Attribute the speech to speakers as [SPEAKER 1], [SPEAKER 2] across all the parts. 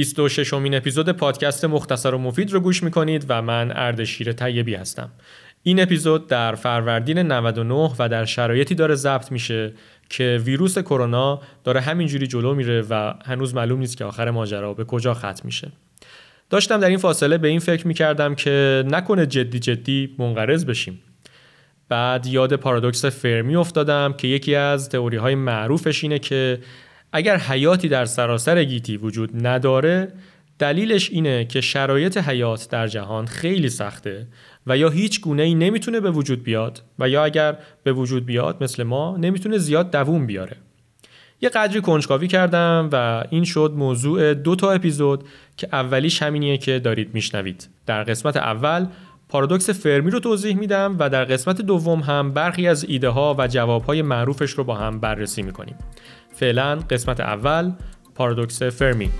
[SPEAKER 1] 26 امین اپیزود پادکست مختصر و مفید رو گوش می‌کنید و من اردشیر طیبی هستم. این اپیزود در فروردین 99 و در شرایطی داره ضبط میشه که ویروس کرونا داره همینجوری جلو میره و هنوز معلوم نیست که آخر ماجرا به کجا ختم میشه. داشتم در این فاصله به این فکر می‌کردم که نکنه جدی جدی منقرض بشیم. بعد یاد پارادوکس فرمی افتادم که یکی از تئوری های معروفش اینه که اگر حیاتی در سراسر گیتی وجود نداره دلیلش اینه که شرایط حیات در جهان خیلی سخته و یا هیچ گونه ای نمی‌تونه به وجود بیاد و یا اگر به وجود بیاد مثل ما نمی‌تونه زیاد دووم بیاره. یه قدری کنجکاوی کردم و این شد موضوع دو تا اپیزود که اولیش همینیه که دارید میشنوید. در قسمت اول پارادوکس فرمی رو توضیح میدم و در قسمت دوم هم برخی از ایده ها و جواب های معروفش رو با هم بررسی می‌کنیم. فعلا قسمت اول پارادوکس فرمی.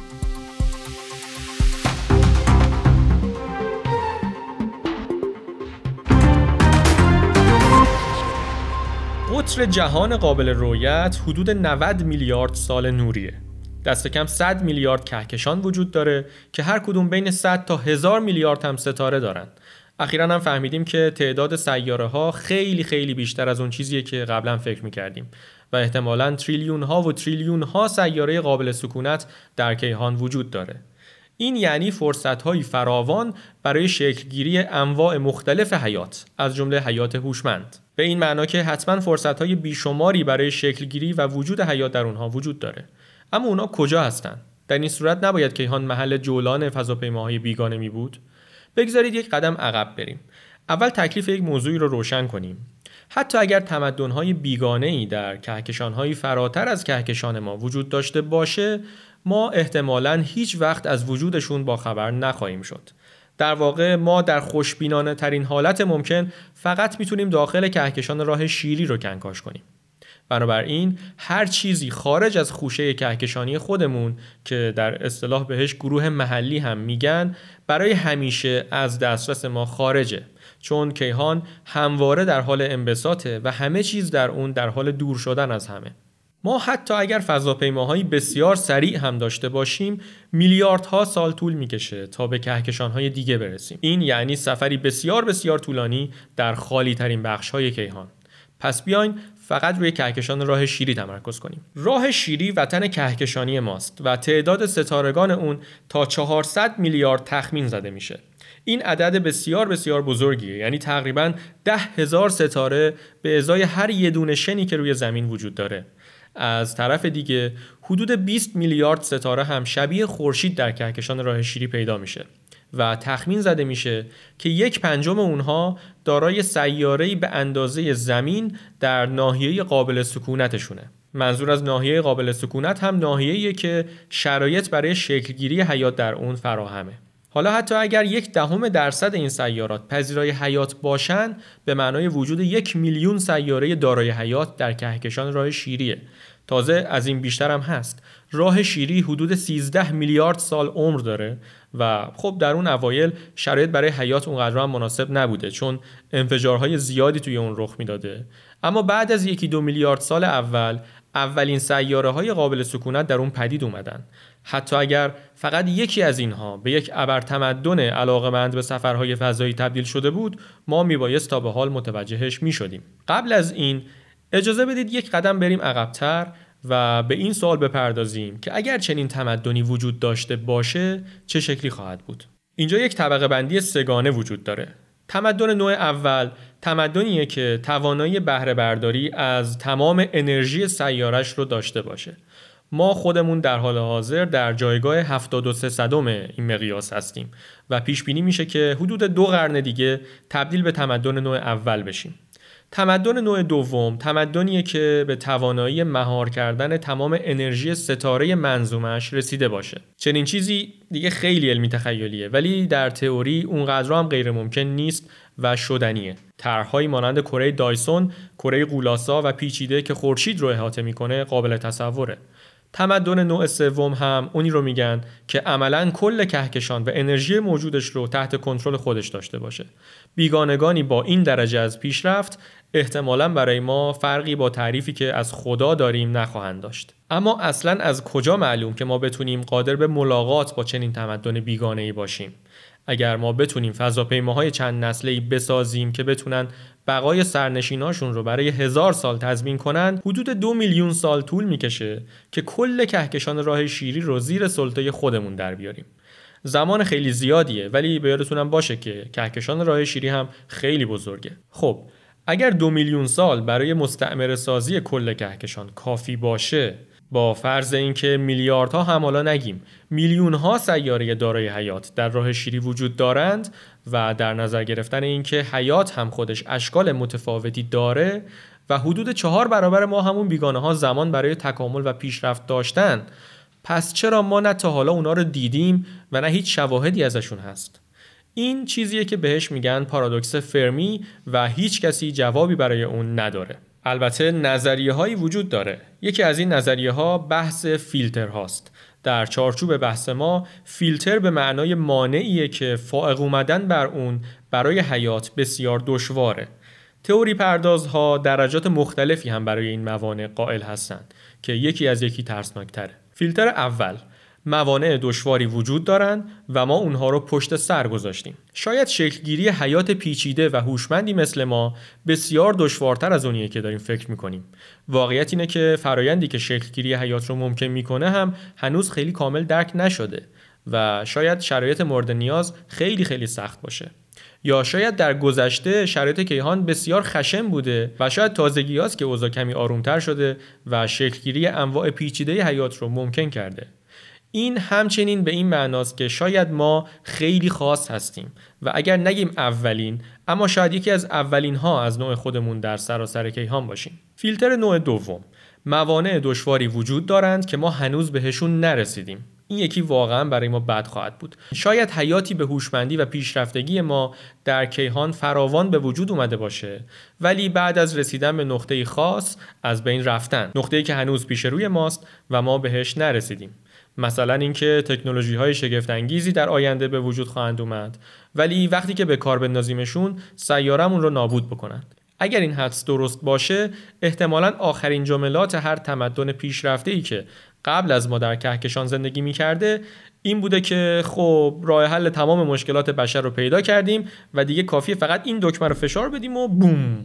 [SPEAKER 1] قطر جهان قابل رویت حدود 90 میلیارد سال نوریه. دست کم 100 میلیارد کهکشان وجود داره که هر کدوم بین 100 تا 1000 میلیارد هم ستاره دارن. اخیرا هم فهمیدیم که تعداد سیاره ها خیلی خیلی بیشتر از اون چیزیه که قبلا فکر می‌کردیم. و احتمالا تریلیون ها و تریلیون ها سیاره قابل سکونت در کیهان وجود داره. این یعنی فرصت های فراوان برای شکلگیری انواع مختلف حیات از جمله حیات هوشمند. به این معنا که حتما فرصت های بیشماری برای شکلگیری و وجود حیات در اونها وجود داره. اما اونا کجا هستن؟ در این صورت نباید کیهان محل جولان فضاپیماهای بیگانه می بود؟ بگذارید یک قدم عقب بریم. اول تکلیف یک موضوعی رو روشن کنیم. حتی اگر تمدن‌های بیگانه‌ای در کهکشان‌های فراتر از کهکشان ما وجود داشته باشه ما احتمالاً هیچ وقت از وجودشون با خبر نخواهیم شد. در واقع ما در خوشبینانه ترین حالت ممکن فقط می‌تونیم داخل کهکشان راه شیری رو کنکاش کنیم. بنابراین هر چیزی خارج از خوشه کهکشانی خودمون که در اصطلاح بهش گروه محلی هم میگن برای همیشه از دسترس ما خارجه. چون کیهان همواره در حال انبساطه و همه چیز در اون در حال دور شدن از همه. ما حتی اگر فضاپیماهایی بسیار سریع هم داشته باشیم میلیاردها سال طول می‌کشه تا به کهکشانهای دیگه برسیم. این یعنی سفری بسیار بسیار طولانی در خالی ترین بخش های کیهان. پس بیاین فقط روی کهکشان راه شیری تمرکز کنیم. راه شیری وطن کهکشانی ماست و تعداد ستارگان اون تا 400 میلیارد تخمین زده میشه. این عدد بسیار بسیار بزرگیه. یعنی تقریبا ده هزار ستاره به ازای هر یه دونه شنی که روی زمین وجود داره. از طرف دیگه حدود 20 میلیارد ستاره هم شبیه خورشید در کهکشان راه شیری پیدا میشه و تخمین زده میشه که یک پنجم اونها دارای سیاره‌ای به اندازه زمین در ناحیه قابل سکونتشونه. منظور از ناحیه قابل سکونت هم ناحیه‌ایه که شرایط برای شکلگیری حیات در اون فراهمه. حالا حتی اگر یک دهم درصد این سیارات پذیرای حیات باشند به معنای وجود یک میلیون سیاره دارای حیات در کهکشان راه شیریه. تازه از این بیشتر هم هست. راه شیری حدود 13 میلیارد سال عمر داره و خب در اون اوایل شرایط برای حیات اونقدر هم مناسب نبوده چون انفجارهای زیادی توی اون رخ می‌داده. اما بعد از یکی دو میلیارد سال اول اولین سیاره های قابل سکونت در اون پدید اومدن. حتی اگر فقط یکی از اینها به یک ابرتمدن علاقمند به سفرهای فضایی تبدیل شده بود ما میبایست تا به حال متوجهش می‌شدیم. قبل از این اجازه بدید یک قدم بریم عقبتر و به این سوال بپردازیم که اگر چنین تمدنی وجود داشته باشه چه شکلی خواهد بود؟ اینجا یک طبقه بندی سگانه وجود داره. تمدن نوع اول. تمدنیه که توانایی بهره برداری از تمام انرژی سیارش رو داشته باشه. ما خودمون در حال حاضر در جایگاه 73 صدم این مقیاس هستیم و پیش بینی میشه که حدود دو قرن دیگه تبدیل به تمدن نوع اول بشیم. تمدن نوع دوم تمدنیه که به توانایی مهار کردن تمام انرژی ستاره منظومش رسیده باشه. چنین چیزی دیگه خیلی علمی تخیلیه ولی در تئوری اونقدر هم غیر ممکن نیست و شدنیه. طرحهایی مانند کره دایسون کره قولاسا و پیچیده که خورشید رو احاطه می‌کنه قابل تصوره. تمدن نوع سوم هم اونی رو میگن که عملا کل کهکشان و انرژی موجودش رو تحت کنترل خودش داشته باشه. بیگانگانی با این درجه از پیشرفت احتمالا برای ما فرقی با تعریفی که از خدا داریم نخواهند داشت. اما اصلا از کجا معلوم که ما بتونیم قادر به ملاقات با چنین تمدن بیگانه ای باشیم؟ اگر ما بتونیم فضاپیماهای چند نسله بسازیم که بتونن بقای سرنشیناشون رو برای هزار سال تضمین کنند حدود دو میلیون سال طول می‌کشه که کل کهکشان راه شیری رو زیر سلطه خودمون در بیاریم. زمان خیلی زیادیه ولی به یادتونم باشه که کهکشان راه شیری هم خیلی بزرگه. خب اگر دو میلیون سال برای مستعمره سازی کل کهکشان کافی باشه با فرض اینکه میلیاردها هم حالا نگیم. میلیون ها سیاره دارای حیات در راه شیری وجود دارند و در نظر گرفتن اینکه حیات هم خودش اشکال متفاوتی داره و حدود چهار برابر ما همون بیگانه ها زمان برای تکامل و پیشرفت داشتن. پس چرا ما نه تا حالا اونا رو دیدیم و نه هیچ شواهدی ازشون هست؟ این چیزیه که بهش میگن پارادوکس فرمی و هیچ کسی جوابی برای اون نداره. البته نظریه هایی وجود داره. یکی از این نظریه ها بحث فیلتر هاست. در چارچوب بحث ما فیلتر به معنای مانعیه که فائق اومدن بر اون برای حیات بسیار دشواره. تئوری پردازها درجات مختلفی هم برای این موانع قائل هستند که یکی از یکی ترسناکتره. فیلتر اول موانع دشواری وجود دارند و ما اونها رو پشت سر گذاشتیم. شاید شکلگیری حیات پیچیده و هوشمندی مثل ما بسیار دشوارتر از اونیه که داریم فکر می‌کنیم. واقعیت اینه که فرایندی که شکلگیری حیات رو ممکن می‌کنه هم هنوز خیلی کامل درک نشده و شاید شرایط مورد نیاز خیلی خیلی سخت باشه. یا شاید در گذشته شرایط کیهان بسیار خشن بوده و شاید تازگی که اوضاع کمی آرومتر شده و شکلگیری انواع پیچیده حیات رو ممکن کرده. این همچنین به این معناست که شاید ما خیلی خاص هستیم و اگر نگیم اولین اما شاید یکی از اولین ها از نوع خودمون در سراسر کیهان باشیم. فیلتر نوع دوم. موانع دشواری وجود دارند که ما هنوز بهشون نرسیدیم. این یکی واقعا برای ما بد خواهد بود. شاید حیاتی به هوشمندی و پیشرفتگی ما در کیهان فراوان به وجود اومده باشه ولی بعد از رسیدن به نقطه خاص از بین رفتن. نقطه‌ای که هنوز پیش روی ماست و ما بهش نرسیدیم. مثلا اینکه تکنولوژی های شگفت انگیزی در آینده به وجود خواهند اومد. ولی وقتی که به کار بندازیمشون سیارمون رو نابود بکنند اگر این حدس درست باشه احتمالا آخرین جملات هر تمدن پیشرفته ای که قبل از ما در کهکشان زندگی می‌کرده این بوده که خب راه حل تمام مشکلات بشر رو پیدا کردیم و دیگه کافیه فقط این دکمه رو فشار بدیم و بوم.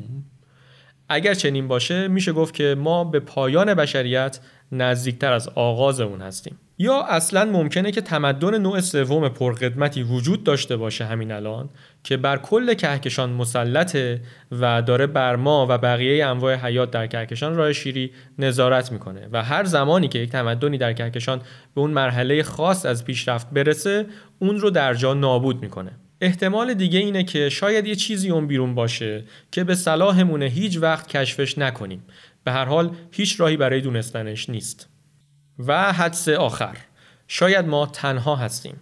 [SPEAKER 1] اگر چنین باشه میشه گفت که ما به پایان بشریت نزدیکتر از آغاز اون هستیم. یا اصلا ممکنه که تمدن نوع سوم پرقدمتی وجود داشته باشه همین الان که بر کل کهکشان مسلطه و داره بر ما و بقیه انواع حیات در کهکشان راه شیری نظارت می‌کنه. و هر زمانی که یک تمدنی در کهکشان به اون مرحله خاص از پیشرفت برسه اون رو در جا نابود می‌کنه. احتمال دیگه اینه که شاید یه چیزی اون بیرون باشه که به صلاحمونه هیچ وقت کشفش نکنیم. به هر حال هیچ راهی برای دونستنش نیست. و حدس آخر. شاید ما تنها هستیم.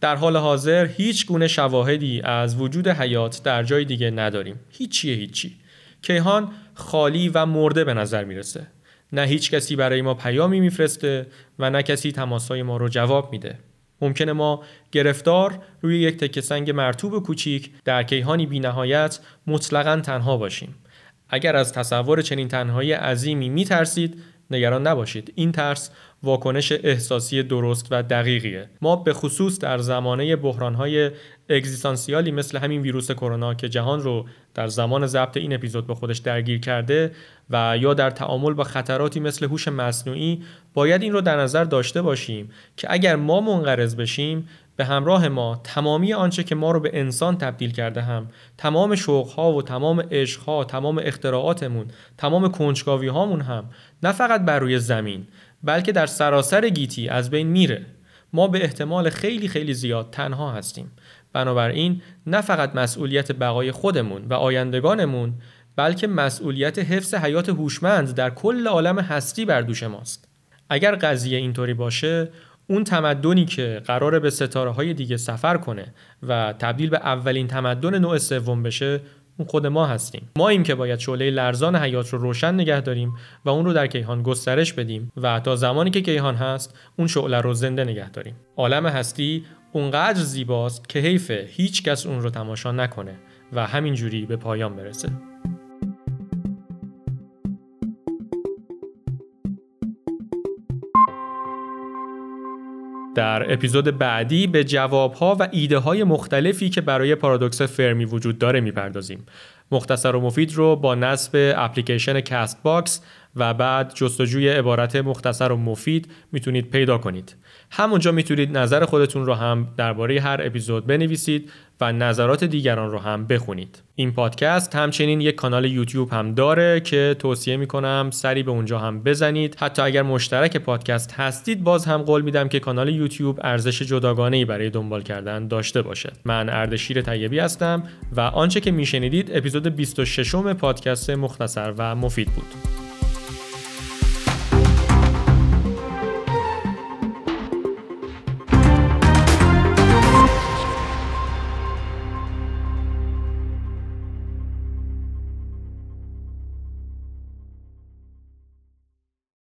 [SPEAKER 1] در حال حاضر هیچ گونه شواهدی از وجود حیات در جای دیگه نداریم. هیچیه هیچی. کیهان خالی و مرده به نظر می‌رسه. نه هیچ کسی برای ما پیامی میفرسته و نه کسی تماسای ما رو جواب میده. ممکنه ما گرفتار روی یک تکه سنگ مرتوب کوچیک در کیهانی بینهایت مطلقا تنها باشیم. اگر از تصور چنین تنهایی عظیمی میترسید نگران نباشید. این ترس واکنش احساسی درست و دقیقیه. ما به خصوص در زمانه بحرانهای اگزیستانسیالی مثل همین ویروس کرونا که جهان رو در زمان ضبط این اپیزود به خودش درگیر کرده و یا در تعامل با خطراتی مثل هوش مصنوعی باید این رو در نظر داشته باشیم که اگر ما منقرض بشیم به همراه ما تمامی آنچه که ما رو به انسان تبدیل کرده هم تمام شوقها و تمام عشقها تمام اختراعاتمون تمام کنجکاوی هامون هم نه فقط بر روی زمین بلکه در سراسر گیتی از بین میره. ما به احتمال خیلی خیلی زیاد تنها هستیم. بنابراین نه فقط مسئولیت بقای خودمون و آیندگانمون بلکه مسئولیت حفظ حیات هوشمند در کل عالم هستی بر دوش ماست. اگر قضیه اینطوری باشه اون تمدنی که قراره به ستاره های دیگه سفر کنه و تبدیل به اولین تمدن نوع سوم بشه اون خود ما هستیم. ما ایم که باید شعله لرزان حیات رو روشن نگه داریم و اون رو در کیهان گسترش بدیم و تا زمانی که کیهان هست اون شعله رو زنده نگه داریم. عالم هستی اونقدر زیباست که حیفه هیچ کس اون رو تماشا نکنه و همینجوری به پایان برسه. در اپیزود بعدی به جوابها و ایده های مختلفی که برای پارادوکس فرمی وجود داره می‌پردازیم. مختصر و مفید رو با نصب اپلیکیشن Castbox و بعد جستجوی عبارت مختصر و مفید می‌تونید پیدا کنید. همونجا می‌تونید نظر خودتون رو هم درباره هر اپیزود بنویسید و نظرات دیگران رو هم بخونید. این پادکست همچنین یک کانال یوتیوب هم داره که توصیه می‌کنم سری به اونجا هم بزنید. حتی اگر مشترک پادکست هستید باز هم قول میدم که کانال یوتیوب ارزش جداگانه ای برای دنبال کردن داشته باشه. من اردشیر طیبی هستم و آنچه که میشنیدید اپیزود 26 پادکست مختصر و مفید بود.